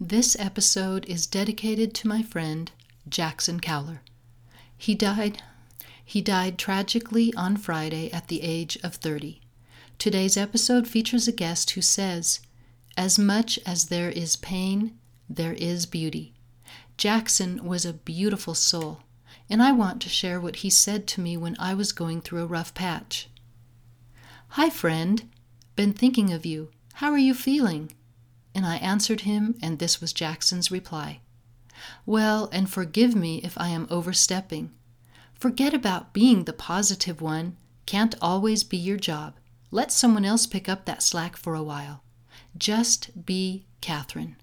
This episode is dedicated to my friend Jackson Cowler. He died he died tragically on Friday at the age of 30. Today's episode features a guest who says, "As much as there is pain, there is beauty." Jackson was a beautiful soul, and I want to share what he said to me when I was going through a rough patch. "Hi friend, been thinking of you. How are you feeling?" And I answered him, and this was Jackson's reply Well, and forgive me if I am overstepping. Forget about being the positive one, can't always be your job. Let someone else pick up that slack for a while. Just be Catherine.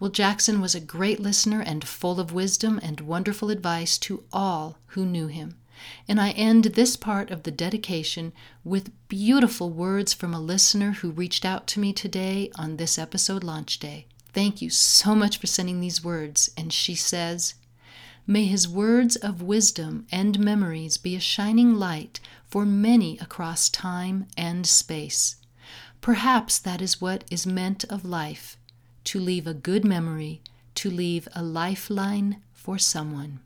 Well, Jackson was a great listener and full of wisdom and wonderful advice to all who knew him. And I end this part of the dedication with beautiful words from a listener who reached out to me today on this episode launch day. Thank you so much for sending these words. And she says, May his words of wisdom and memories be a shining light for many across time and space. Perhaps that is what is meant of life to leave a good memory, to leave a lifeline for someone.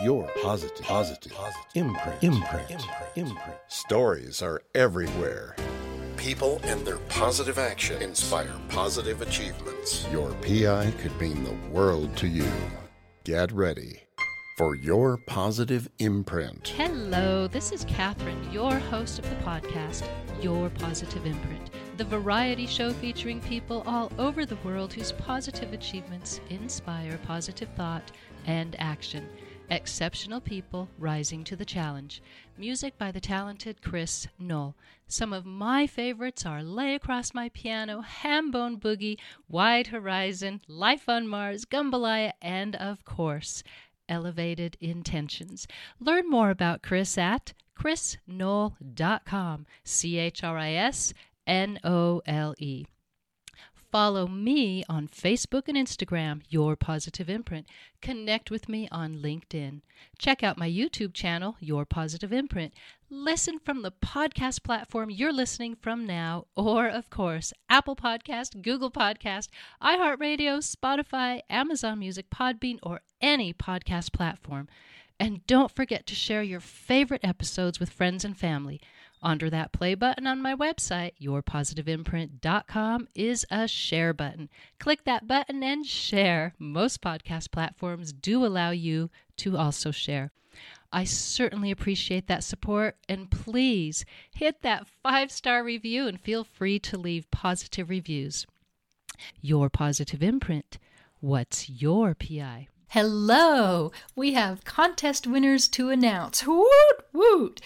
Your positive, positive, positive imprint, imprint, imprint, imprint. Stories are everywhere. People and their positive action inspire positive achievements. Your PI could mean the world to you. Get ready for your positive imprint. Hello, this is Catherine, your host of the podcast, Your Positive Imprint, the variety show featuring people all over the world whose positive achievements inspire positive thought and action. Exceptional people rising to the challenge. Music by the talented Chris Nole. Some of my favorites are Lay Across My Piano, Hambone Boogie, Wide Horizon, Life on Mars, Gumbalaya, and of course, Elevated Intentions. Learn more about Chris at chrisknole.com. C H R I S N O L E. Follow me on Facebook and Instagram, Your Positive Imprint. Connect with me on LinkedIn. Check out my YouTube channel, Your Positive Imprint. Listen from the podcast platform you're listening from now, or, of course, Apple Podcast, Google Podcast, iHeartRadio, Spotify, Amazon Music, Podbean, or any podcast platform. And don't forget to share your favorite episodes with friends and family. Under that play button on my website, yourpositiveimprint.com, is a share button. Click that button and share. Most podcast platforms do allow you to also share. I certainly appreciate that support, and please hit that five star review and feel free to leave positive reviews. Your positive imprint. What's your PI? Hello! We have contest winners to announce. Woot woot!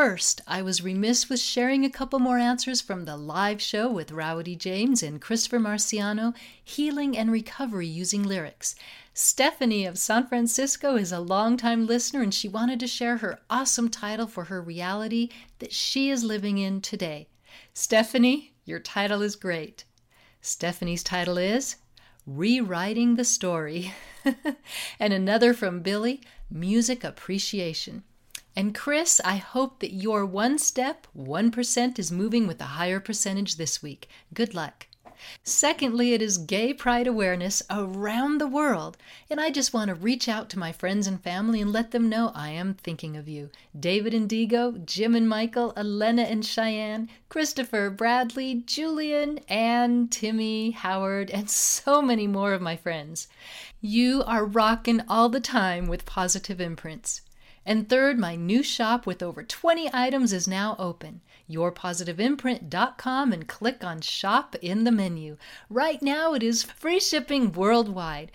First, I was remiss with sharing a couple more answers from the live show with Rowdy James and Christopher Marciano Healing and Recovery Using Lyrics. Stephanie of San Francisco is a longtime listener and she wanted to share her awesome title for her reality that she is living in today. Stephanie, your title is great. Stephanie's title is Rewriting the Story. and another from Billy Music Appreciation. And Chris, I hope that your one step, 1% is moving with a higher percentage this week. Good luck. Secondly, it is Gay Pride Awareness around the world, and I just want to reach out to my friends and family and let them know I am thinking of you. David and Digo, Jim and Michael, Elena and Cheyenne, Christopher, Bradley, Julian, Anne, Timmy, Howard, and so many more of my friends. You are rocking all the time with positive imprints. And third, my new shop with over 20 items is now open. YourPositiveImprint.com and click on Shop in the menu. Right now, it is free shipping worldwide.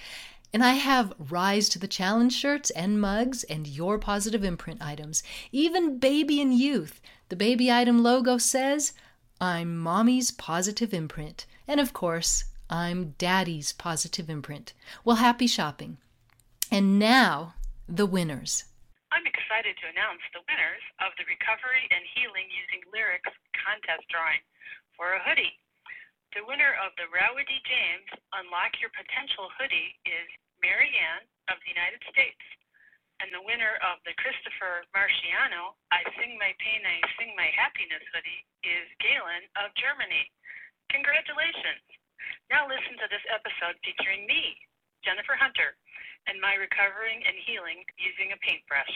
And I have Rise to the Challenge shirts and mugs and Your Positive Imprint items, even baby and youth. The baby item logo says, I'm mommy's positive imprint. And of course, I'm daddy's positive imprint. Well, happy shopping. And now, the winners. Excited to announce the winners of the Recovery and Healing Using Lyrics contest drawing for a hoodie. The winner of the Rowdy James Unlock Your Potential hoodie is Mary Marianne of the United States. And the winner of the Christopher Marciano I Sing My Pain, I Sing My Happiness hoodie is Galen of Germany. Congratulations! Now listen to this episode featuring me, Jennifer Hunter, and my recovering and healing using a paintbrush.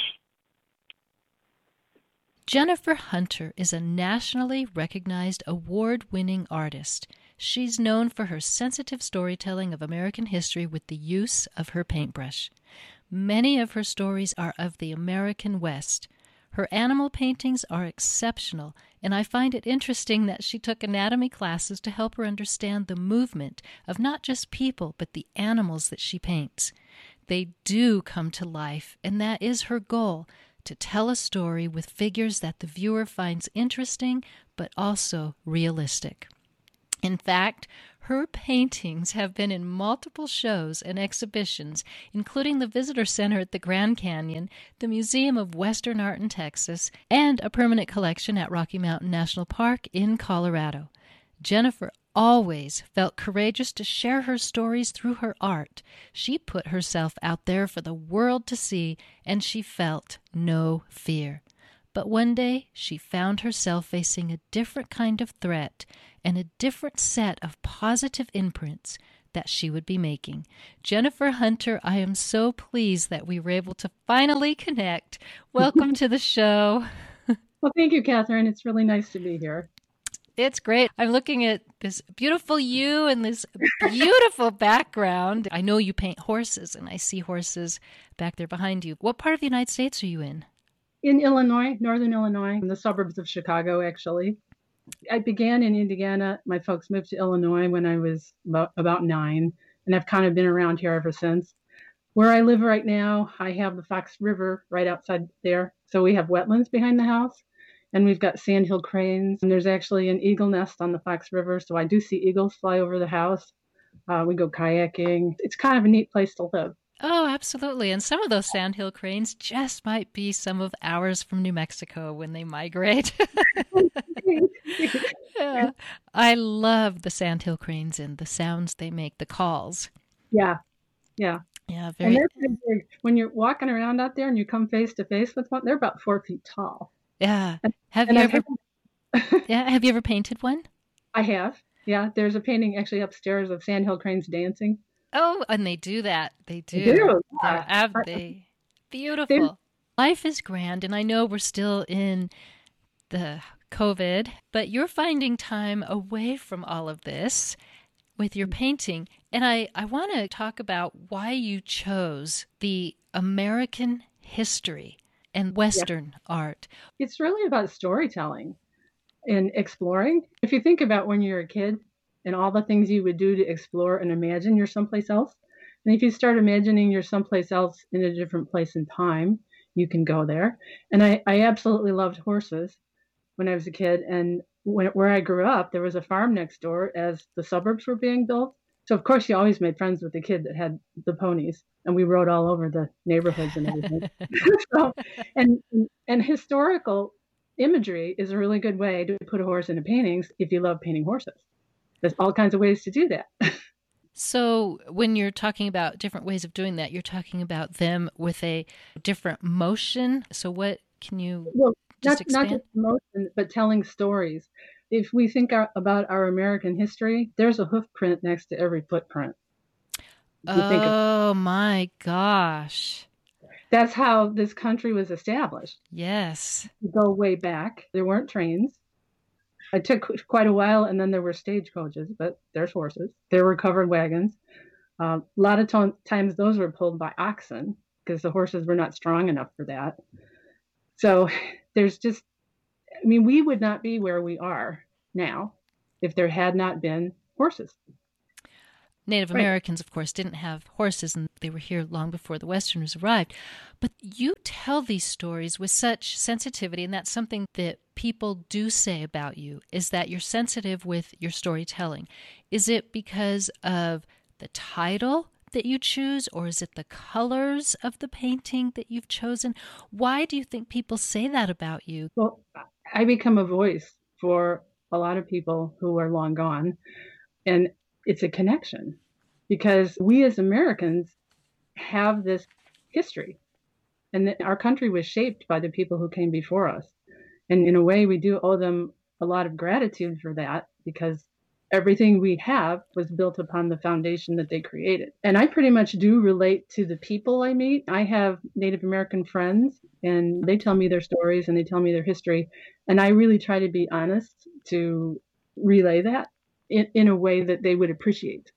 Jennifer Hunter is a nationally recognized award winning artist. She's known for her sensitive storytelling of American history with the use of her paintbrush. Many of her stories are of the American West. Her animal paintings are exceptional, and I find it interesting that she took anatomy classes to help her understand the movement of not just people, but the animals that she paints. They do come to life, and that is her goal to tell a story with figures that the viewer finds interesting but also realistic. In fact, her paintings have been in multiple shows and exhibitions, including the Visitor Center at the Grand Canyon, the Museum of Western Art in Texas, and a permanent collection at Rocky Mountain National Park in Colorado. Jennifer always felt courageous to share her stories through her art. She put herself out there for the world to see, and she felt no fear. But one day she found herself facing a different kind of threat and a different set of positive imprints that she would be making. Jennifer Hunter, I am so pleased that we were able to finally connect. Welcome to the show. Well, thank you, Catherine. It's really nice to be here. It's great. I'm looking at this beautiful you and this beautiful background. I know you paint horses, and I see horses back there behind you. What part of the United States are you in? In Illinois, northern Illinois, in the suburbs of Chicago, actually. I began in Indiana. My folks moved to Illinois when I was about, nine, and I've kind of been around here ever since. Where I live right now, I have the Fox River right outside there. So we have wetlands behind the house and we've got sandhill cranes. And there's actually an eagle nest on the Fox River, so I do see eagles fly over the house. Uh, we go kayaking. It's kind of a neat place to live. Oh, absolutely. And some of those sandhill cranes just might be some of ours from New Mexico when they migrate. yeah. I love the sandhill cranes and the sounds they make, the calls. Yeah. Yeah. Yeah, very. And when you're walking around out there and you come face to face with one, they're about four feet tall. Yeah. Have and you ever? yeah. Have you ever painted one? I have. Yeah. There's a painting actually upstairs of sandhill cranes dancing. Oh, and they do that. They do. They do. They're ab- they, beautiful. They're... Life is grand, and I know we're still in the COVID, but you're finding time away from all of this with your mm-hmm. painting. And I, I want to talk about why you chose the American history and Western yeah. art. It's really about storytelling and exploring. If you think about when you're a kid and all the things you would do to explore and imagine you're someplace else, and if you start imagining you're someplace else in a different place in time, you can go there. And I, I absolutely loved horses when I was a kid. And when, where I grew up, there was a farm next door as the suburbs were being built. So of course, you always made friends with the kid that had the ponies, and we rode all over the neighborhoods and everything. so, and and historical imagery is a really good way to put a horse into paintings if you love painting horses. There's all kinds of ways to do that. So, when you're talking about different ways of doing that, you're talking about them with a different motion. So, what can you well, just not, expand? not just motion, but telling stories if we think our, about our American history, there's a hoof print next to every footprint. Oh my gosh. That's how this country was established. Yes. You go way back. There weren't trains. It took quite a while, and then there were stagecoaches, but there's horses. There were covered wagons. Uh, a lot of t- times those were pulled by oxen because the horses were not strong enough for that. So there's just I mean, we would not be where we are now if there had not been horses. Native right. Americans, of course, didn't have horses and they were here long before the Westerners arrived. But you tell these stories with such sensitivity, and that's something that people do say about you is that you're sensitive with your storytelling. Is it because of the title that you choose, or is it the colors of the painting that you've chosen? Why do you think people say that about you? Well, I become a voice for a lot of people who are long gone. And it's a connection because we as Americans have this history. And our country was shaped by the people who came before us. And in a way, we do owe them a lot of gratitude for that because everything we have was built upon the foundation that they created. And I pretty much do relate to the people I meet. I have Native American friends and they tell me their stories and they tell me their history. And I really try to be honest to relay that in, in a way that they would appreciate.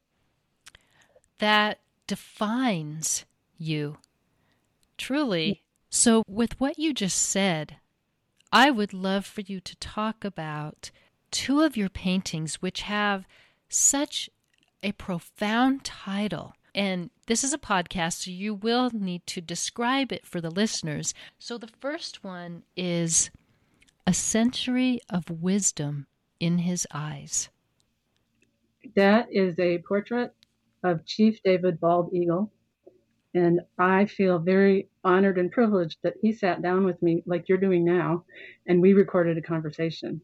That defines you truly. So, with what you just said, I would love for you to talk about two of your paintings which have such a profound title. And this is a podcast, so you will need to describe it for the listeners. So the first one is A Century of Wisdom in His Eyes. That is a portrait of Chief David Bald Eagle. And I feel very honored and privileged that he sat down with me, like you're doing now, and we recorded a conversation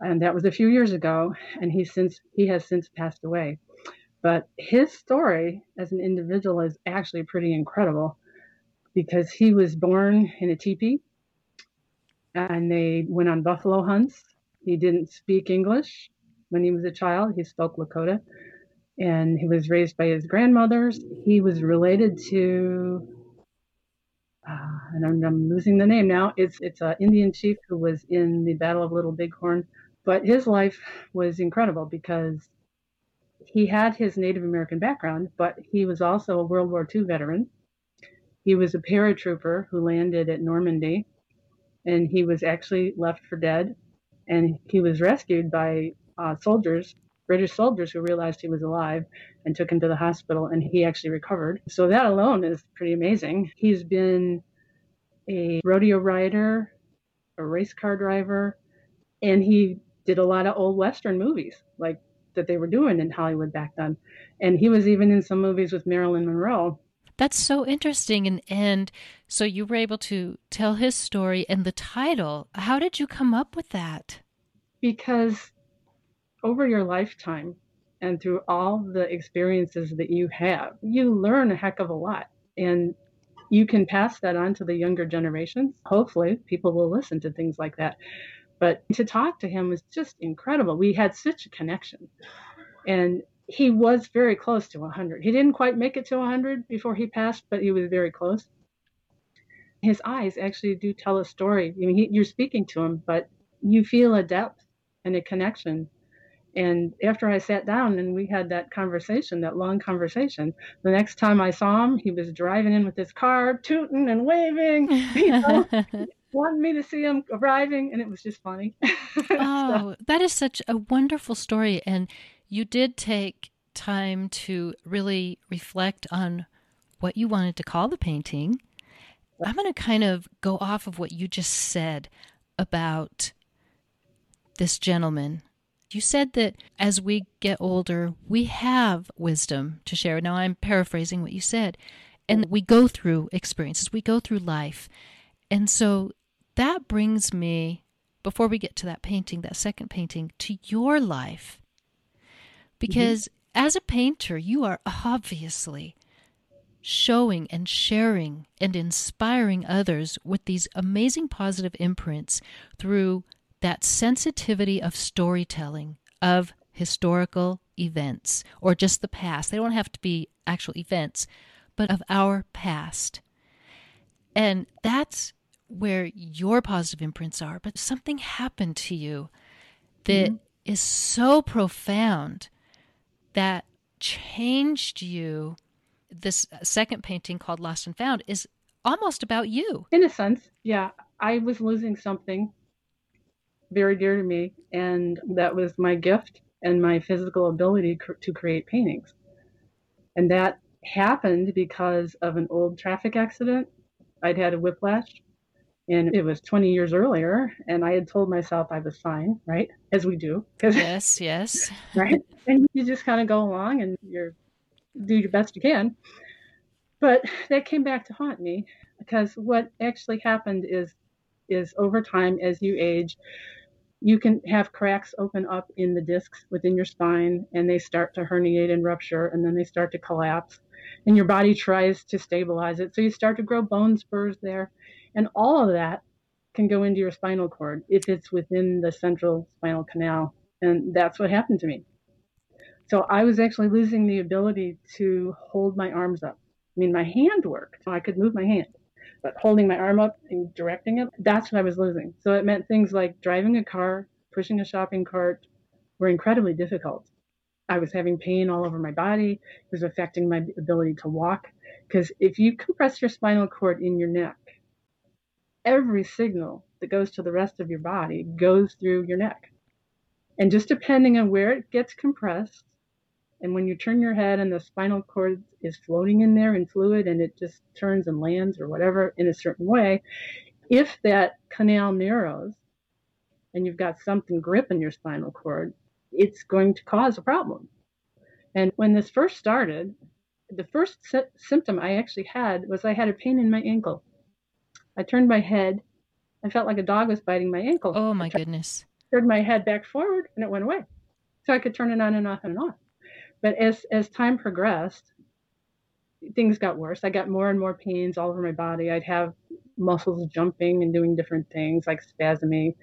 and that was a few years ago and he since he has since passed away. But his story as an individual is actually pretty incredible because he was born in a teepee and they went on buffalo hunts. He didn't speak english when he was a child. He spoke lakota. And he was raised by his grandmothers. He was related to uh, and I'm, I'm, losing the name now. It's it's an Indian chief who was in the Battle of Little Bighorn but his life was incredible because he had his Native American background, but he was also a World War II veteran. He was a paratrooper who landed at Normandy, and he was actually left for dead. And he was rescued by uh, soldiers, British soldiers, who realized he was alive and took him to the hospital, and he actually recovered. So that alone is pretty amazing. He's been a rodeo rider, a race car driver, and he did a lot of old Western movies, like that they were doing in Hollywood back then. And he was even in some movies with Marilyn Monroe. That's so interesting. And, and so you were able to tell his story and the title. How did you come up with that? Because over your lifetime and through all the experiences that you have, you learn a heck of a lot. And you can pass that on to the younger generations. Hopefully, people will listen to things like that. But to talk to him was just incredible. We had such a connection. And he was very close to 100. He didn't quite make it to 100 before he passed, but he was very close. His eyes actually do tell a story. I mean, he, you're speaking to him, but you feel a depth and a connection. And after I sat down and we had that conversation, that long conversation, the next time I saw him, he was driving in with his car, tooting and waving. You know? Wanted me to see him arriving, and it was just funny. oh, so. that is such a wonderful story. And you did take time to really reflect on what you wanted to call the painting. I'm going to kind of go off of what you just said about this gentleman. You said that as we get older, we have wisdom to share. Now, I'm paraphrasing what you said. And we go through experiences, we go through life. And so that brings me, before we get to that painting, that second painting, to your life. Because mm-hmm. as a painter, you are obviously showing and sharing and inspiring others with these amazing positive imprints through that sensitivity of storytelling of historical events or just the past. They don't have to be actual events, but of our past. And that's where your positive imprints are, but something happened to you that mm-hmm. is so profound that changed you. This second painting called Lost and Found is almost about you. In a sense, yeah. I was losing something very dear to me, and that was my gift and my physical ability cr- to create paintings. And that happened because of an old traffic accident. I'd had a whiplash and it was 20 years earlier and i had told myself i was fine right? As we do. Yes yes. Right? And you just kind of go along and you do your best you can. But that came back to haunt me because what actually happened is is over time as you age you can have cracks open up in the discs within your spine and they start to herniate and rupture and then they start to collapse and your body tries to stabilize it. So you start to grow bone spurs there and all of that can go into your spinal cord if it's within the central spinal canal. And that's what happened to me. So I was actually losing the ability to hold my arms up. I mean, my hand worked. I could move my hand, but holding my arm up and directing it, that's what I was losing. So it meant things like driving a car, pushing a shopping cart were incredibly difficult. I was having pain all over my body. It was affecting my ability to walk. Because if you compress your spinal cord in your neck, every signal that goes to the rest of your body goes through your neck. And just depending on where it gets compressed, and when you turn your head and the spinal cord is floating in there in fluid and it just turns and lands or whatever in a certain way, if that canal narrows and you've got something gripping your spinal cord, it's going to cause a problem. And when this first started, the first sy- symptom I actually had was I had a pain in my ankle. I turned my head. I felt like a dog was biting my ankle. Oh my goodness. Turned my head back forward and it went away. So I could turn it on and off and off. But as as time progressed, things got worse. I got more and more pains all over my body. I'd have muscles jumping and doing different things like spasming.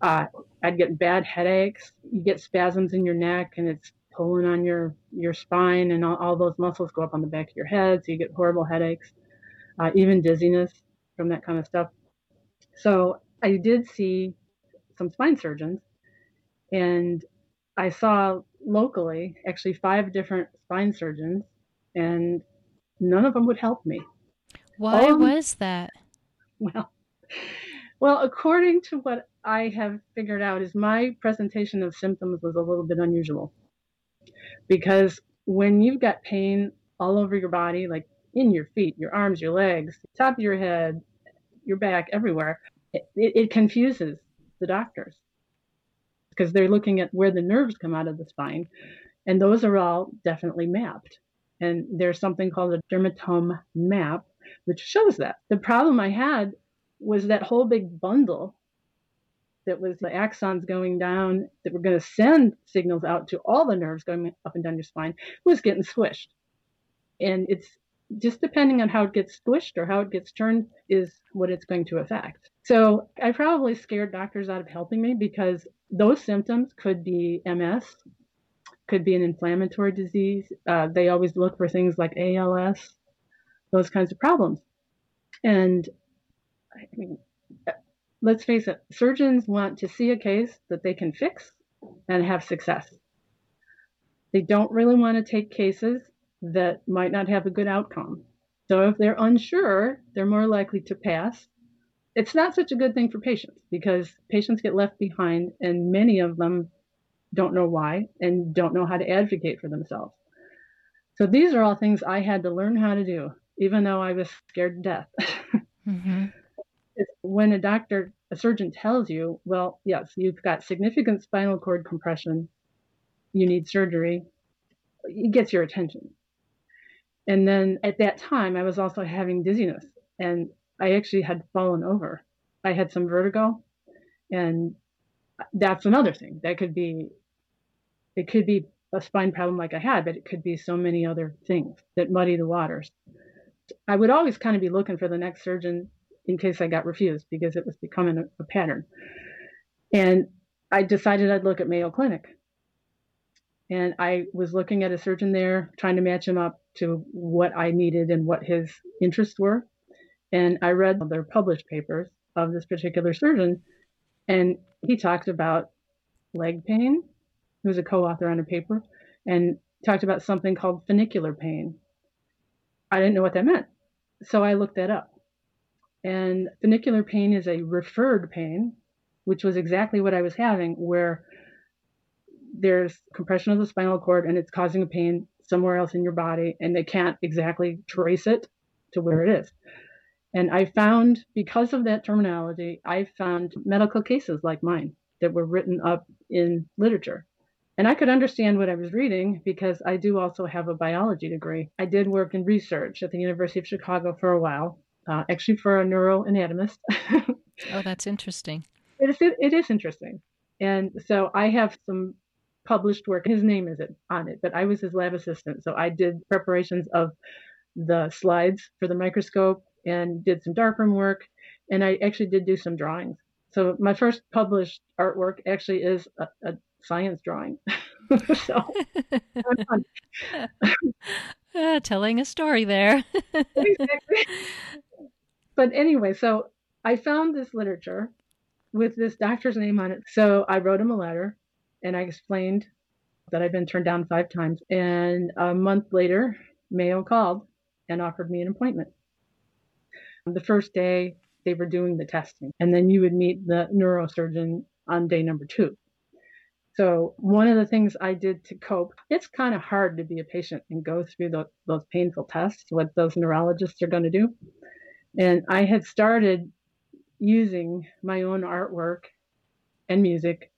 Uh, I'd get bad headaches. You get spasms in your neck, and it's pulling on your your spine, and all, all those muscles go up on the back of your head, so you get horrible headaches, uh, even dizziness from that kind of stuff. So I did see some spine surgeons, and I saw locally actually five different spine surgeons, and none of them would help me. Why Um, was that? Well, well, according to what I have figured out, is my presentation of symptoms was a little bit unusual because when you've got pain all over your body, like in your feet, your arms, your legs, top of your head, your back, everywhere, it, it, confuses the doctors because they're looking at where the nerves come out of the spine, and those are all definitely mapped. And there's something called a dermatome map, which shows that. The problem I had was that whole big bundle that was the axons going down that were going to send signals out to all the nerves going up and down your spine was getting squished. And it's just depending on how it gets squished or how it gets turned is what it's going to affect. So I probably scared doctors out of helping me because those symptoms could be MS, could be an inflammatory disease. Uh, they always look for things like ALS, those kinds of problems. And I mean, let's face it, surgeons want to see a case that they can fix and have success. They don't really want to take cases that might not have a good outcome. So if they're unsure, they're more likely to pass. It's not such a good thing for patients because patients get left behind and many of them don't know why and don't know how to advocate for themselves. So these are all things I had to learn how to do, even though I was scared to death. hmm when a doctor, a surgeon tells you, well, yes, you've got significant spinal cord compression, you need surgery, it gets your attention. And then at that time, I was also having dizziness and I actually had fallen over. I had some vertigo, and that's another thing. That could be, it could be a spine problem like I had, but it could be so many other things that muddy the waters. I would always kind of be looking for the next surgeon in case I got refused because it was becoming a, a pattern. And I decided I'd look at Mayo Clinic. And I was looking at a surgeon there, trying to match him up to what I needed and what his interests were. And I read their published papers of this particular surgeon, and he talked about leg pain. He was a co author on a paper and talked about something called funicular pain. I didn't know what that meant. So I looked that up. And funicular pain is a referred pain, which was exactly what I was having, where there's compression of the spinal cord and it's causing a pain somewhere else in your body, and they can't exactly trace it to where it is. And I found, because of that terminology, I found medical cases like mine that were written up in literature. And I could understand what I was reading because I do also have a biology degree. I did work in research at the University of Chicago for a while, uh, actually for a neuroanatomist. Oh, that's interesting. it, is, it is interesting. And so I have some published work. His name isn't on it, but I was his lab assistant. So I did preparations of the slides for the microscope and did some darkroom work. And I actually did do some drawings. So my first published artwork actually is a, a science drawing. so, uh, telling a story there. exactly. But anyway, so I found this literature with this doctor's name on it. So I wrote him a letter and I explained that I'd been turned down five times. And a month later, Mayo called and offered me an appointment. The first day, they were doing the testing, and then you would meet the neurosurgeon on day number two. So, one of the things I did to cope, it's kind of hard to be a patient and go through the, those painful tests, what those neurologists are going to do. And I had started using my own artwork and music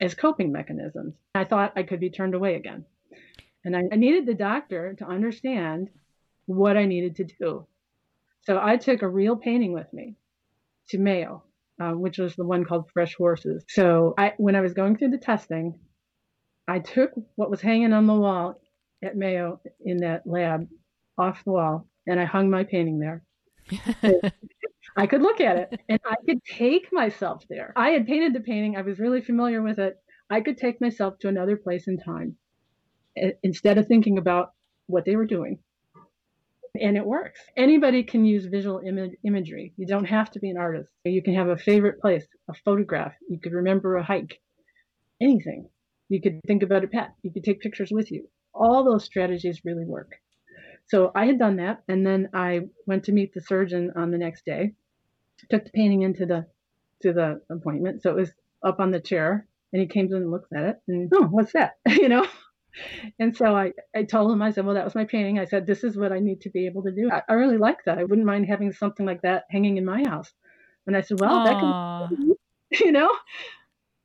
as coping mechanisms. I thought I could be turned away again. And I, I needed the doctor to understand what I needed to do. So I took a real painting with me to Mayo, uh, which was the one called Fresh Horses. So I, when I was going through the testing, I took what was hanging on the wall at Mayo in that lab off the wall and I hung my painting there. I could look at it and I could take myself there. I had painted the painting, I was really familiar with it. I could take myself to another place in time instead of thinking about what they were doing. And it works. Anybody can use visual Im- imagery. You don't have to be an artist. You can have a favorite place, a photograph. You could remember a hike, anything. You could think about a pet. You could take pictures with you. All those strategies really work. So I had done that, and then I went to meet the surgeon on the next day. Took the painting into the to the appointment, so it was up on the chair, and he came in and looks at it, and oh, what's that? you know. And so I, I told him, I said, well, that was my painting. I said, this is what I need to be able to do. I, I really like that. I wouldn't mind having something like that hanging in my house. And I said, well, Aww. that can, you know,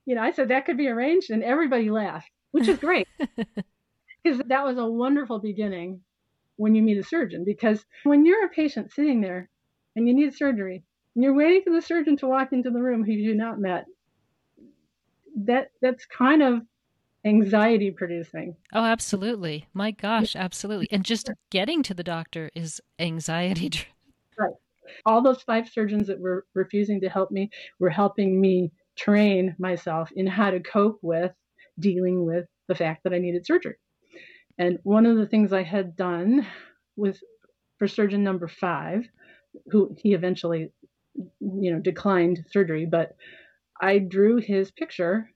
you know, I said that could be arranged, and everybody laughed, which is great because that was a wonderful beginning when you meet a surgeon because when you're a patient sitting there and you need surgery and you're waiting for the surgeon to walk into the room who you've not met that that's kind of anxiety producing. Oh absolutely. My gosh absolutely. And just getting to the doctor is anxiety right. All those five surgeons that were refusing to help me were helping me train myself in how to cope with dealing with the fact that i needed surgery and one of the things I had done with for surgeon number five, who he eventually, you know, declined surgery, but I drew his picture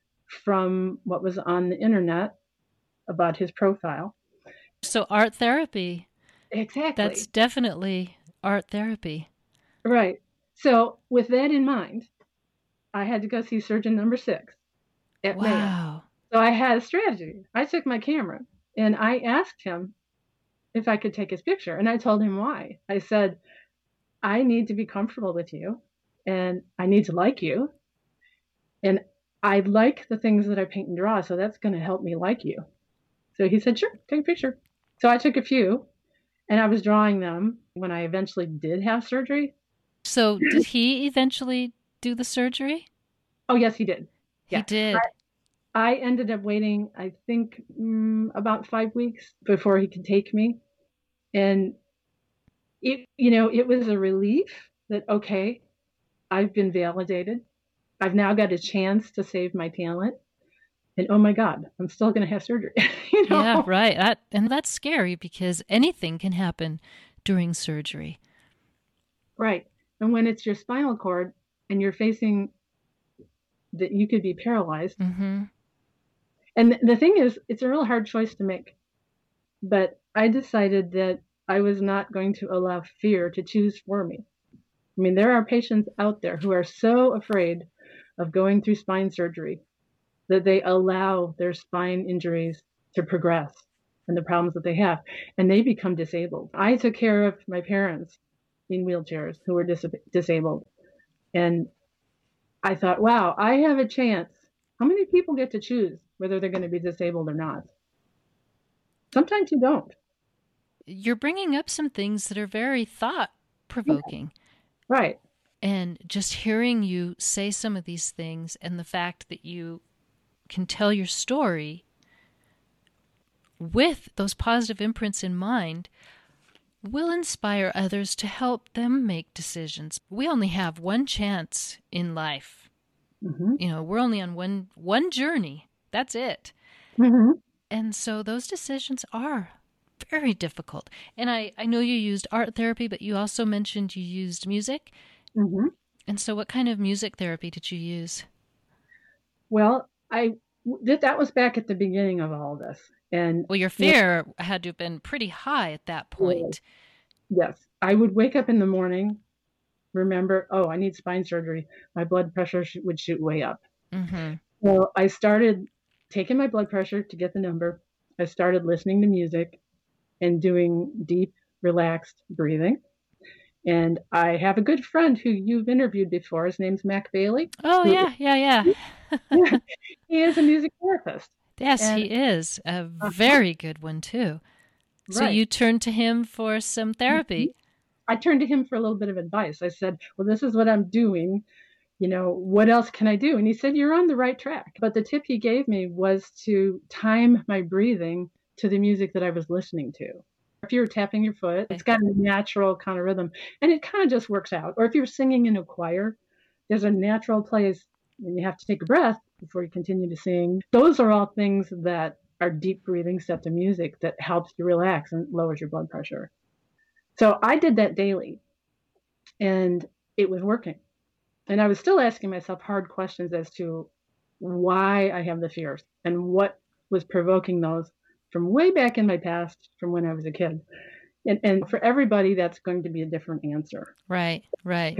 from what was on the internet about his profile. So art therapy. Exactly. That's definitely art therapy. Right. So with that in mind, I had to go see surgeon number six at wow. Mayo. So I had a strategy. I took my camera and I asked him if I could take his picture. And I told him why. I said, I need to be comfortable with you and I need to like you. And I like the things that I paint and draw, so that's going to help me like you. So he said, Sure, take a picture. So I took a few and I was drawing them when I eventually did have surgery. So did he eventually do the surgery? Oh, yes, he did. Yeah. He did. I, I ended up waiting, I think, mm, about five weeks before he could take me. And it, you know, it was a relief that, okay, I've been validated. I've now got a chance to save my talent. And oh my God, I'm still going to have surgery. you know? Yeah, right. That, and that's scary because anything can happen during surgery. Right. And when it's your spinal cord and you're facing that you could be paralyzed, mm-hmm. And the thing is, it's a real hard choice to make. But I decided that I was not going to allow fear to choose for me. I mean, there are patients out there who are so afraid of going through spine surgery that they allow their spine injuries to progress and the problems that they have, and they become disabled. I took care of my parents in wheelchairs who were dis- disabled, and I thought, wow, I have a chance. How many people get to choose whether they're going to be disabled or not. Sometimes you don't. You're bringing up some things that are very thought provoking. Yeah. Right. And just hearing you say some of these things and the fact that you can tell your story with those positive imprints in mind will inspire others to help them make decisions. We only have one chance in life. Mm-hmm. You know, we're only on one one journey that's it. hmm And so those decisions are very difficult. And I, I know you used art therapy, but you also mentioned you used music. hmm And so, what kind of music therapy did you use? Well, I that that was back at the beginning of all this, and Well, your fear had to have been pretty high at that point. yes, I would wake up in the morning, remember, oh, I need spine surgery. My blood pressure would shoot way up. Mm-hmm. So I started taking my blood pressure to get the number. I started listening to music and doing deep, relaxed breathing. And I have a good friend who you've interviewed before. His name's Mac Bailey. Oh, yeah, yeah, yeah. he is a music therapist. yes, And- he is. A uh-huh. very good one, too. So, Right. you turned to him for some therapy. Mm-hmm. I turned to him for a little bit of advice. I said, Well, this is what I'm doing. You know, what else can I do? And he said, You're on the right track. But the tip he gave me was to time my breathing to the music that I was listening to. If you're tapping your foot, it's got a natural kind of rhythm and it kind of just works out. Or if you're singing in a choir, there's a natural place and you have to take a breath before you continue to sing. Those are all things that are deep breathing set to music that helps you relax and lowers your blood pressure. So I did that daily and it was working. And I was still asking myself hard questions as to why I have the fears and what was provoking those from way back in my past, from when I was a kid. And, and for everybody, that's going to be a different answer. Right, right.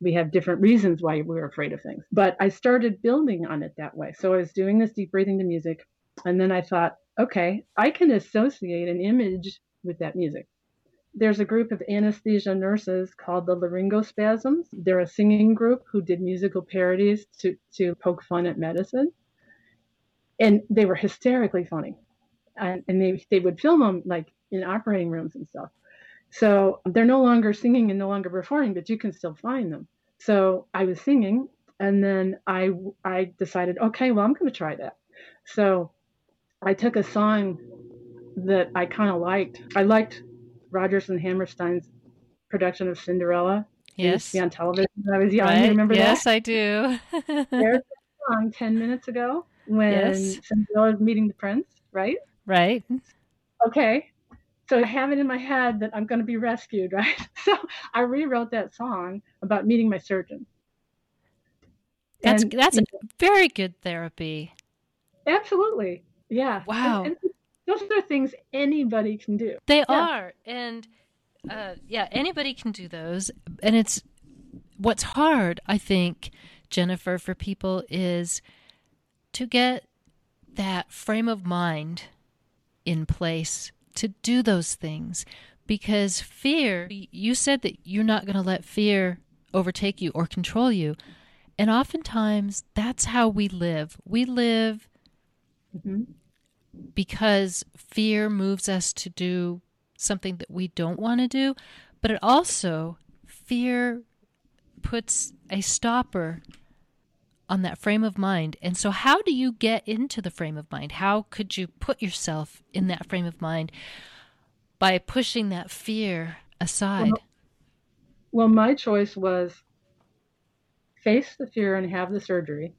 We have different reasons why we're afraid of things. But I started building on it that way. So I was doing this deep breathing to music. And then I thought, okay, I can associate an image with that music. There's a group of anesthesia nurses called the Laryngospasms. They're a singing group who did musical parodies to, to poke fun at medicine. And they were hysterically funny. And, and they, they would film them like in operating rooms and stuff. So they're no longer singing and no longer performing, but you can still find them. So I was singing, and then I I decided, okay, well I'm going to try that. So I took a song that I kind of liked. I liked Rodgers and Hammerstein's production of Cinderella. Yes. on television when I was young. Right. You remember yes, that? Yes, I do. There's a song ten minutes ago when Yes. Cinderella was meeting the prince, right? right. okay so i have it in my head that i'm going to be rescued right so i rewrote that song about meeting my surgeon That's And- that's very good therapy. absolutely yeah Wow. and, and those are things anybody can do They Yeah. are, and uh, yeah, anybody can do those. And it's what's hard, I think, Jennifer, for people is to get that frame of mind in place to do those things, because fear. You said that you're not going to let fear overtake you or control you, and oftentimes that's how we live. We live Mhm. Because fear moves us to do something that we don't want to do, but it also fear puts a stopper on that frame of mind. And so how do you get into the frame of mind? How could you put yourself in that frame of mind by pushing that fear aside? well my choice was face the fear and have the surgery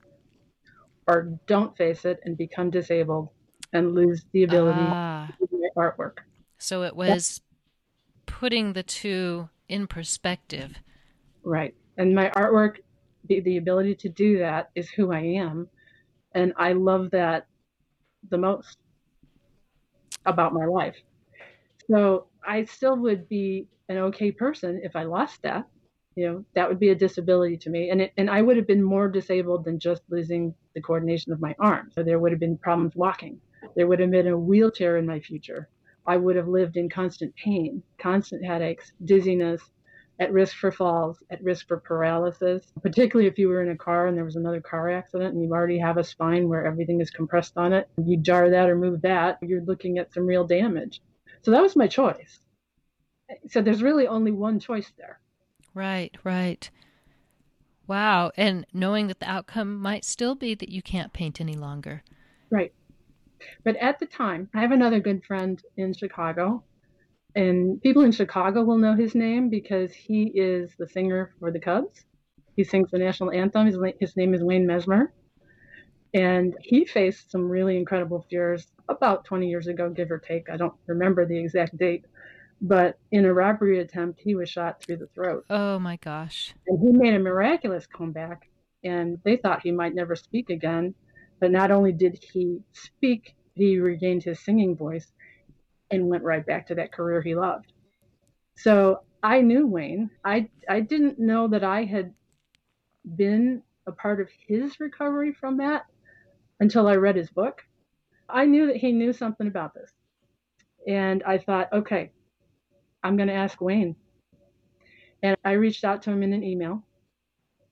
or don't face it and become disabled and lose the ability Ah, to do my artwork so it was putting the two in perspective. Right. And my artwork, the, the ability to do that is who I am. And I love that the most about my life. So I still would be an okay person if I lost that. You know, that would be a disability to me. And it, and I would have been more disabled than just losing the coordination of my arm. So there would have been problems walking. There would have been a wheelchair in my future. I would have lived in constant pain, constant headaches, dizziness, at risk for falls, at risk for paralysis, particularly if you were in a car and there was another car accident and you already have a spine where everything is compressed on it. You jar that or move that, you're looking at some real damage. So that was my choice. So there's really only one choice there. Right, right. Wow. And knowing that the outcome might still be that you can't paint any longer. Right. But at the time, I have another good friend in Chicago, and people in Chicago will know his name because he is the singer for the Cubs. He sings the national anthem. His, his name is Wayne Messmer. And he faced some really incredible fears about 20 years ago, give or take. I don't remember the exact date. But in a robbery attempt, he was shot through the throat. Oh my gosh. And he made a miraculous comeback. And they thought he might never speak again. But not only did he speak, he regained his singing voice and went right back to that career he loved. So I knew Wayne. I I didn't know that I had been a part of his recovery from that until I read his book. I knew that he knew something about this. And I thought, okay, I'm going to ask Wayne. And I reached out to him in an email,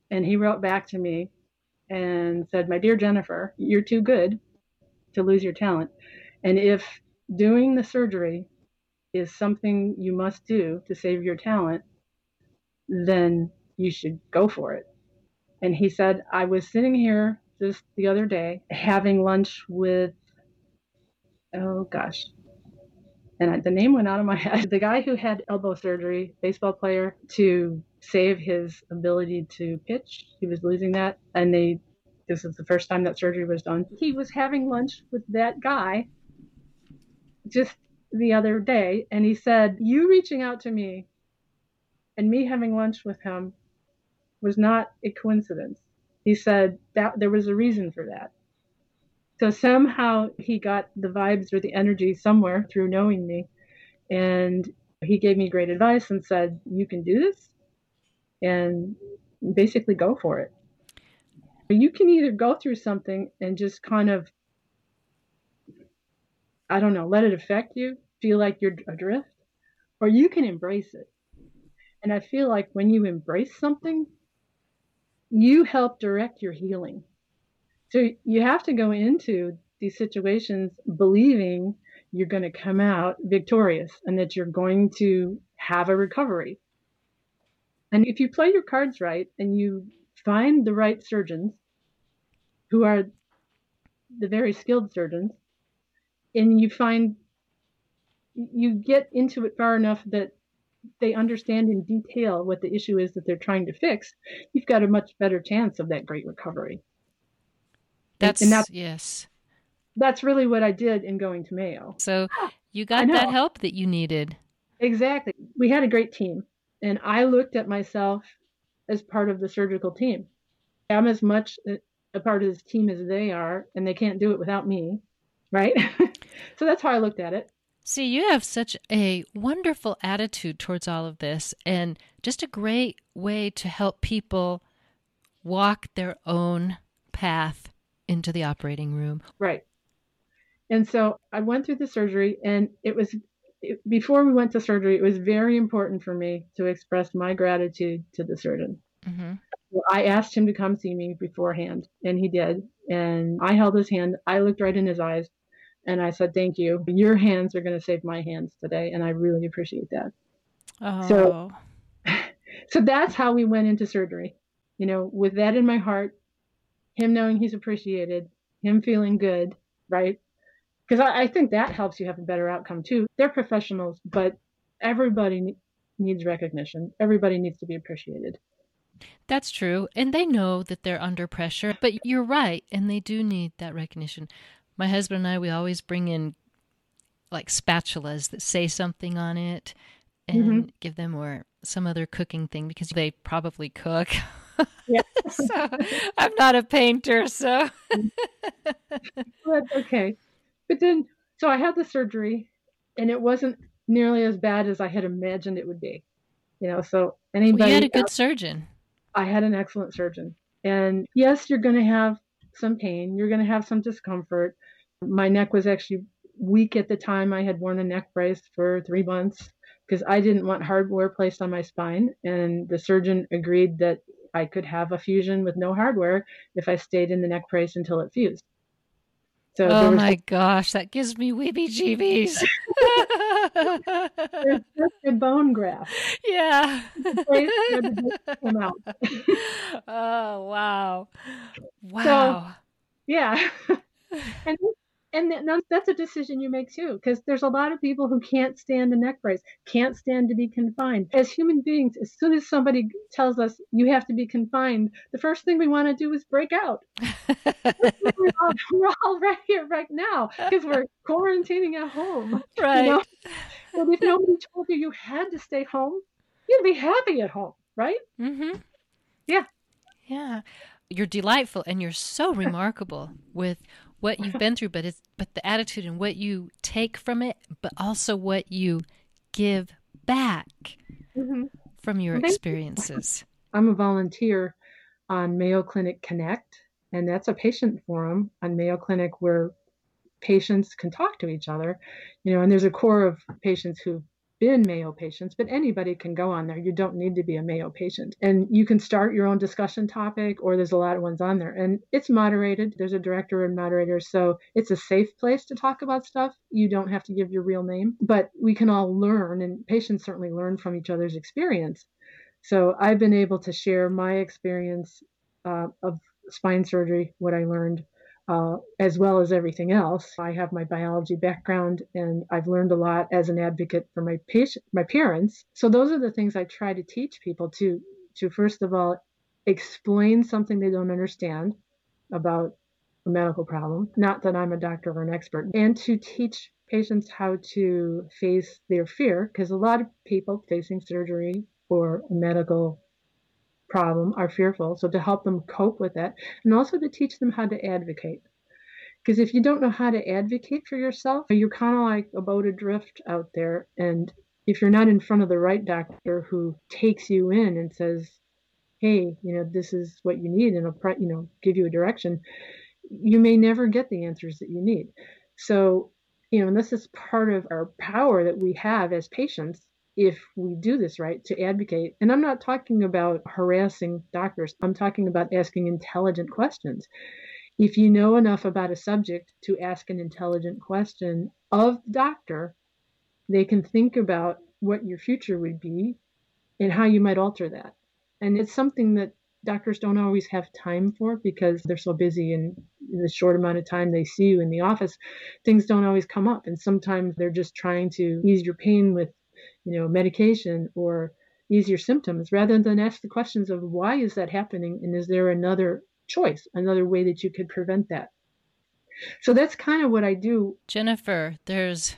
and he wrote back to me and said, My dear Jennifer, you're too good to lose your talent. And if doing the surgery is something you must do to save your talent, then you should go for it. And he said, I was sitting here just the other day having lunch with, oh gosh, and the name went out of my head. The guy who had elbow surgery, baseball player, to save his ability to pitch. He was losing that, and they. This is the first time that surgery was done. He was having lunch with that guy just the other day, and he said, "You reaching out to me, and me having lunch with him, was not a coincidence." He said that there was a reason for that. So somehow he got the vibes or the energy somewhere through knowing me. And he gave me great advice and said, You can do this and basically go for it. You can either go through something and just kind of, I don't know, let it affect you, feel like you're adrift, or you can embrace it. And I feel like when you embrace something, you help direct your healing. So you have to go into these situations believing you're going to come out victorious and that you're going to have a recovery. And if you play your cards right and you find the right surgeons who are the very skilled surgeons, and you find you get into it far enough that they understand in detail what the issue is that they're trying to fix, you've got a much better chance of that great recovery. That's, and that's yes. That's really what I did in going to Mayo. So ah, you got that help that you needed. Exactly. We had a great team, and I looked at myself as part of the surgical team. I'm as much a part of this team as they are, and they can't do it without me, right? so that's how I looked at it. See, you have such a wonderful attitude towards all of this, and just a great way to help people walk their own path into the operating room. Right. And so I went through the surgery, and it was before we went to surgery, it was very important for me to express my gratitude to the surgeon. Mm-hmm. I asked him to come see me beforehand, and he did. And I held his hand. I looked right in his eyes, and I said, "Thank you. Your hands are going to save my hands today, and I really appreciate that." Oh. So, so that's how we went into surgery. You know, with that in my heart, him knowing he's appreciated, him feeling good, right? Because I, I, think that helps you have a better outcome too. They're professionals, but everybody needs recognition. Everybody needs to be appreciated. That's true. And they know that they're under pressure, but you're right. And they do need that recognition. My husband and I, we always bring in like spatulas that say something on it and mm-hmm. give them or some other cooking thing because they probably cook. Yeah. so I'm not a painter, so but, okay. But then so I had the surgery and it wasn't nearly as bad as I had imagined it would be. You know, so anybody well, You had a good else, surgeon. I had an excellent surgeon. And yes, you're gonna have some pain, you're gonna have some discomfort. My neck was actually weak at the time. I had worn a neck brace for three months because I didn't want hardware placed on my spine. And the surgeon agreed that I could have a fusion with no hardware if I stayed in the neck brace until it fused. So oh my gosh, that gives me weepy jeebies. There's just a bone graft. Yeah. oh wow, wow. So, yeah, and and that's a decision you make too, because there's a lot of people who can't stand a neck brace, can't stand to be confined. As human beings, as soon as somebody tells us you have to be confined, the first thing we want to do is break out. we're, all, we're, all, right here right now because we're quarantining at home. Right. You know? But if nobody told you you had to stay home, you'd be happy at home, right? Mm-hmm. Yeah. Yeah. You're delightful and you're so remarkable with what you've been through, but it's but the attitude and what you take from it, but also what you give back mm-hmm. from your experiences. I'm a volunteer on Mayo Clinic Connect, and that's a patient forum on Mayo Clinic where patients can talk to each other. You know, and there's a core of patients who been Mayo patients, but anybody can go on there. You don't need to be a Mayo patient. And you can start your own discussion topic, or there's a lot of ones on there. And it's moderated. There's a director and moderator. So it's a safe place to talk about stuff. You don't have to give your real name, but we can all learn, and patients certainly learn from each other's experience. So I've been able to share my experience uh, of spine surgery, what I learned uh, as well as everything else. I have my biology background and I've learned a lot as an advocate for my patient, my parents. So those are the things I try to teach people to to first of all explain something they don't understand about a medical problem. Not that I'm a doctor or an expert, and to teach patients how to face their fear because a lot of people facing surgery or a medical problem are fearful. So to help them cope with it and also to teach them how to advocate. Because if you don't know how to advocate for yourself, you're kind of like a boat adrift out there. And if you're not in front of the right doctor who takes you in and says, hey, you know, this is what you need and, I'll, you know, give you a direction, you may never get the answers that you need. So, you know, and this is part of our power that we have as patients if we do this right to advocate. And I'm not talking about harassing doctors, I'm talking about asking intelligent questions. If you know enough about a subject to ask an intelligent question of the doctor, they can think about what your future would be and how you might alter that. And it's something that doctors don't always have time for because they're so busy and in the short amount of time they see you in the office, things don't always come up. And sometimes they're just trying to ease your pain with you know, medication or ease your symptoms rather than ask the questions of why is that happening and is there another choice, another way that you could prevent that. So that's kind of what I do. Jennifer, there's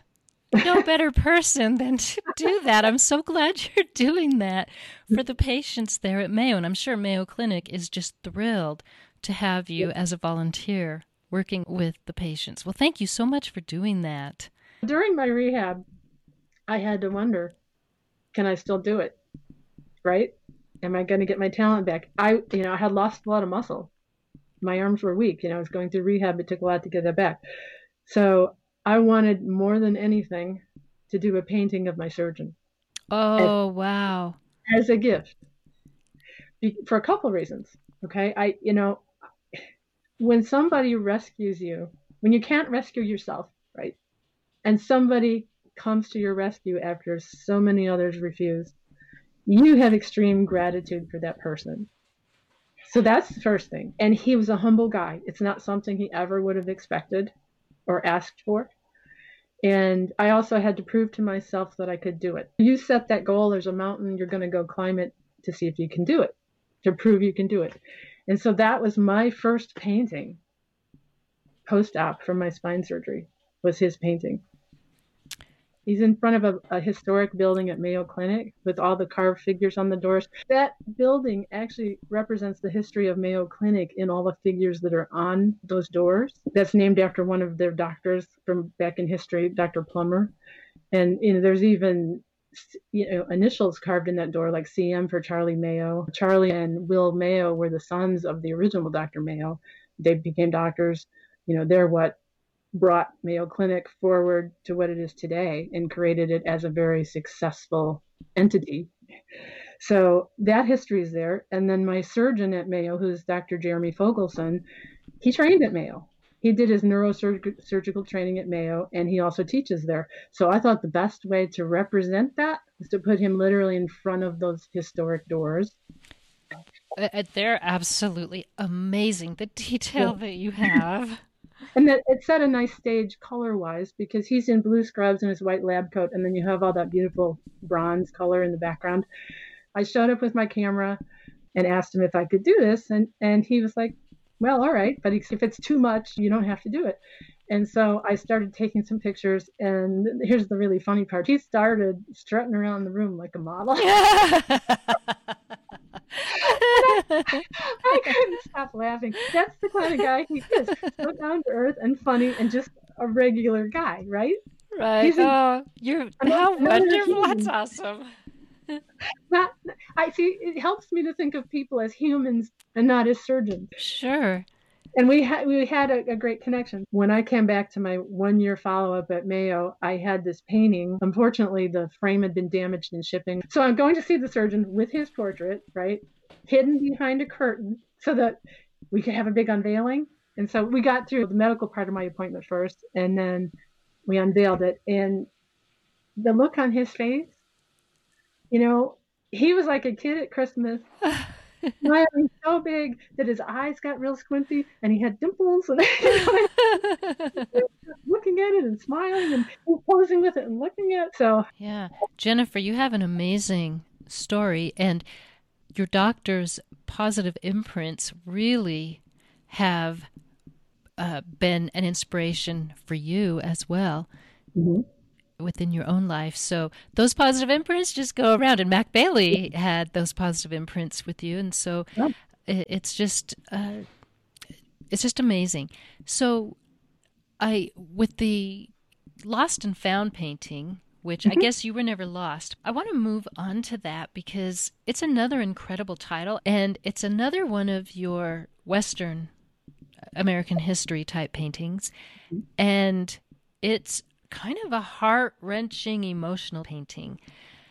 no better person than to do that. I'm so glad you're doing that for the patients there at Mayo. And I'm sure Mayo Clinic is just thrilled to have you as a volunteer working with the patients. Well, thank you so much for doing that. During my rehab, I had to wonder, can I still do it? Right? Am I going to get my talent back? I, you know, I had lost a lot of muscle. My arms were weak. You know, I was going through rehab. It took a lot to get that back. So I wanted more than anything to do a painting of my surgeon. Oh, as, wow. As a gift. For a couple of reasons. Okay. I, you know, when somebody rescues you, when you can't rescue yourself, right? And somebody comes to your rescue after so many others refuse, you have extreme gratitude for that person. So that's the first thing. And he was a humble guy. It's not something he ever would have expected or asked for. And I also had to prove to myself that I could do it. You set that goal, there's a mountain, you're going to go climb it to see if you can do it, to prove you can do it. And so that was my first painting post op from my spine surgery was his painting. He's in front of a, a, historic building at Mayo Clinic with all the carved figures on the doors. That building actually represents the history of Mayo Clinic in all the figures that are on those doors. That's named after one of their doctors from back in history, Dr. Plummer. And you know, there's even you know initials carved in that door, like CM for Charlie Mayo. Charlie and Will Mayo were the sons of the original Dr. Mayo. They became doctors. You know, they're what brought Mayo Clinic forward to what it is today and created it as a very successful entity. So that history is there. And then my surgeon at Mayo, who's Dr. Jeremy Fogelson, he trained at Mayo. He did his neurosurgical training at Mayo and he also teaches there. So I thought the best way to represent that is to put him literally in front of those historic doors. Uh, uh they're absolutely amazing, the detail that you have. And that it set a nice stage color wise because he's in blue scrubs and his white lab coat, and then you have all that beautiful bronze color in the background. I showed up with my camera and asked him if I could do this, and and he was like, "Well, all right, but if it's too much, you don't have to do it." And so I started taking some pictures, and here's the really funny part: he started strutting around the room like a model. I, I couldn't stop laughing. That's the kind of guy he is. So down to earth and funny and just a regular guy, right? Right. Oh, you're how wonderful. That's awesome. Not, I see. It helps me to think of people as humans and not as surgeons. Sure. And we had we had a, a great connection. When I came back to my one year follow up at Mayo, I had this painting. Unfortunately, the frame had been damaged in shipping, so I'm going to see the surgeon with his portrait, right? hidden behind a curtain so that we could have a big unveiling. And so we got through the medical part of my appointment first, and then we unveiled it. And the look on his face, you know, he was like a kid at Christmas, smiling so big that his eyes got real squinty, and he had dimples, and looking at it and smiling and posing with it and looking at it. So yeah, Jennifer, you have an amazing story, and your doctor's positive imprints really have uh, been an inspiration for you as well mm-hmm. Within your own life. So those positive imprints just go around, and Mac Bailey had those positive imprints with you, and so yeah. it, it's just uh, it's just amazing. So I with the lost and found painting which mm-hmm. I guess you were never lost. I want to move on to that because it's another incredible title and it's another one of your Western American history type paintings. Mm-hmm. And it's kind of a heart wrenching, emotional painting.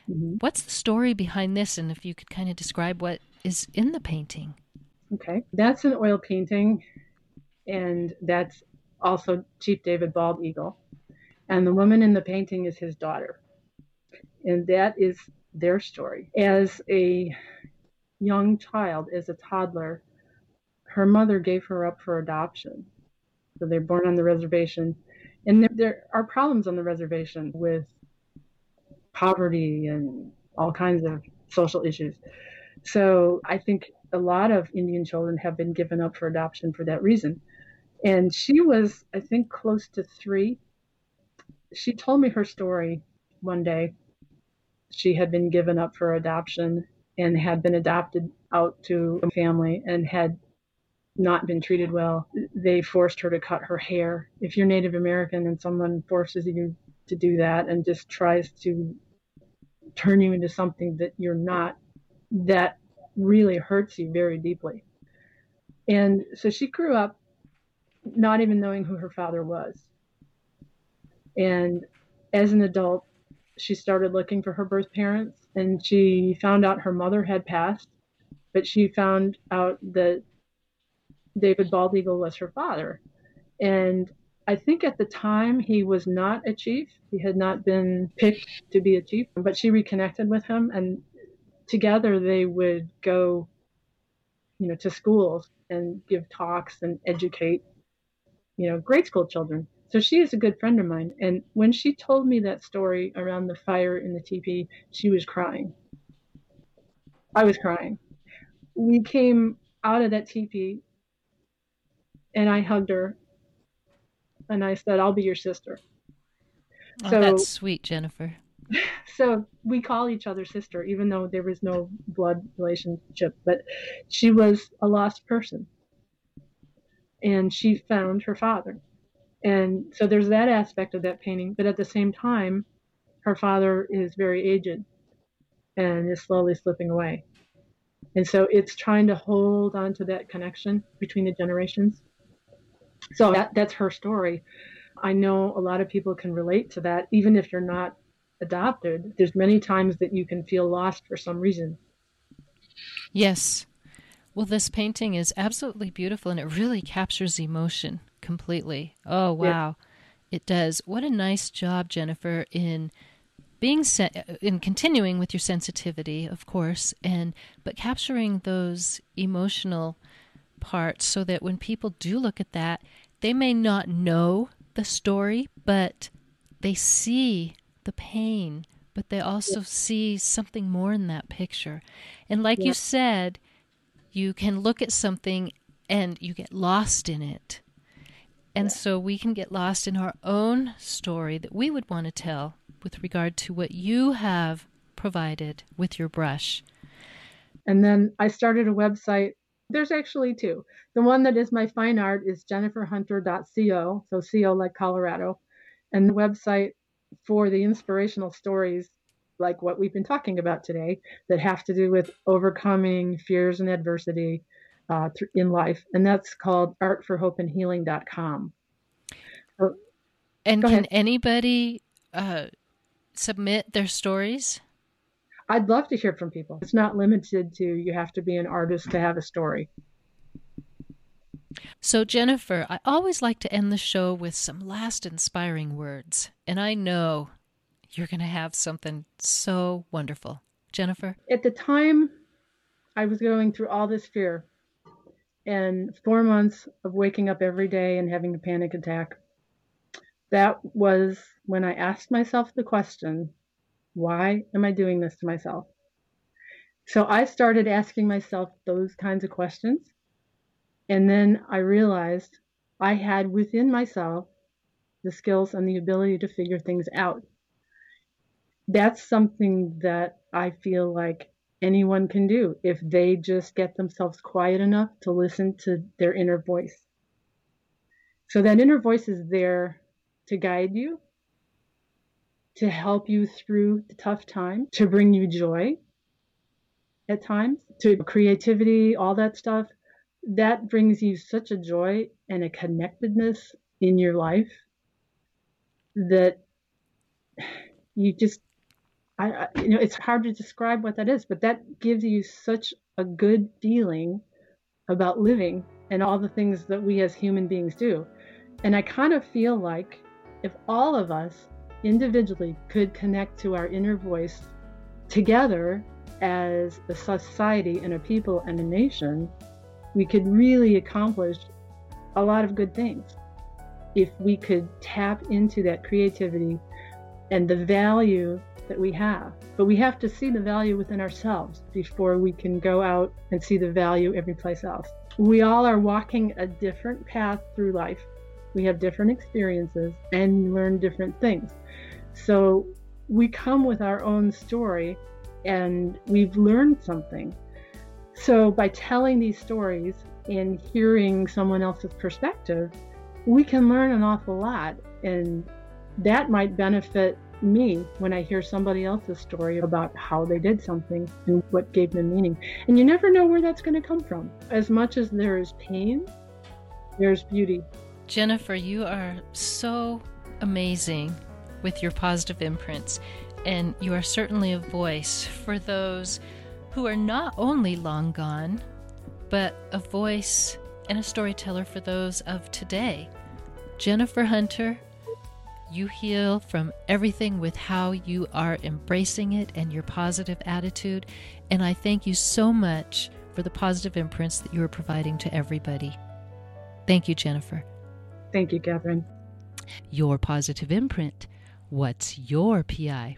Mm-hmm. What's the story behind this? And if you could kind of describe what is in the painting. Okay, that's an oil painting, and that's also Chief David Bald Eagle. And the woman in the painting is his daughter. And that is their story. As a young child, as a toddler, her mother gave her up for adoption. So they're born on the reservation. And there, there are problems on the reservation with poverty and all kinds of social issues. So I think a lot of Indian children have been given up for adoption for that reason. And she was, I think, close to three she told me her story one day. She had been given up for adoption and had been adopted out to a family and had not been treated well. They forced her to cut her hair. If you're Native American and someone forces you to do that and just tries to turn you into something that you're not, that really hurts you very deeply. And so she grew up not even knowing who her father was. And as an adult, she started looking for her birth parents and she found out her mother had passed, but she found out that David Bald Eagle was her father. And I think at the time he was not a chief. He had not been picked to be a chief, but she reconnected with him and together they would go, you know, to schools and give talks and educate, you know, grade school children. So she is a good friend of mine. And when she told me that story around the fire in the teepee, she was crying. I was crying. We came out of that teepee and I hugged her and I said, I'll be your sister. Oh, so, that's sweet, Jennifer. So we call each other sister, even though there was no blood relationship. But she was a lost person. And she found her father and so there's that aspect of that painting. But at the same time, her father is very aged and is slowly slipping away. And so it's trying to hold on to that connection between the generations. So that, that's her story. I know a lot of people can relate to that, even if you're not adopted. There's many times that you can feel lost for some reason. Yes. Well, this painting is absolutely beautiful and it really captures emotion completely. Oh, wow. Yeah. It does. What a nice job, Jennifer, in being in continuing with your sensitivity, of course, and but capturing those emotional parts so that when people do look at that, they may not know the story, but they see the pain, but they also see something more in that picture. And like you said, you can look at something and you get lost in it. And so we can get lost in our own story that we would want to tell with regard to what you have provided with your brush. And then I started a website. There's actually two. The one that is my fine art is jenniferhunter.co, so co like Colorado. And the website for the inspirational stories like what we've been talking about today that have to do with overcoming fears and adversity uh, in life. And that's called artforhopeandhealing.com. So, and can ahead. anybody uh, submit their stories? I'd love to hear from people. It's not limited to you have to be an artist to have a story. So, Jennifer, I always like to end the show with some last inspiring words. And I know you're going to have something so wonderful. Jennifer? At the time, I was going through all this fear and four months of waking up every day and having a panic attack. That was when I asked myself the question why am I doing this to myself? So I started asking myself those kinds of questions. And then I realized I had within myself the skills and the ability to figure things out. That's something that I feel like anyone can do if they just get themselves quiet enough to listen to their inner voice. So that inner voice is there to guide you, to help you through the tough time, to bring you joy at times, to creativity, all that stuff. That brings you such a joy and a connectedness in your life that you just I, you know it's hard to describe what that is but that gives you such a good feeling about living and all the things that we as human beings do and i kind of feel like if all of us individually could connect to our inner voice together as a society and a people and a nation, we could really accomplish a lot of good things if we could tap into that creativity and the value that we have. But we have to see the value within ourselves before we can go out and see the value every place else. We all are walking a different path through life. We have different experiences and learn different things. So we come with our own story and we've learned something. So by telling these stories and hearing someone else's perspective, we can learn an awful lot. And that might benefit me when I hear somebody else's story about how they did something and what gave them meaning. And you never know where that's going to come from. As much as there is pain, there's beauty. Jennifer, you are so amazing with your positive imprints, and you are certainly a voice for those who are not only long gone, but a voice and a storyteller for those of today. Jennifer Hunter, you heal from everything with how you are embracing it and your positive attitude. And I thank you so much for the positive imprints that you are providing to everybody. Thank you, Jennifer. Thank you, Catherine. Your positive imprint What's your PI?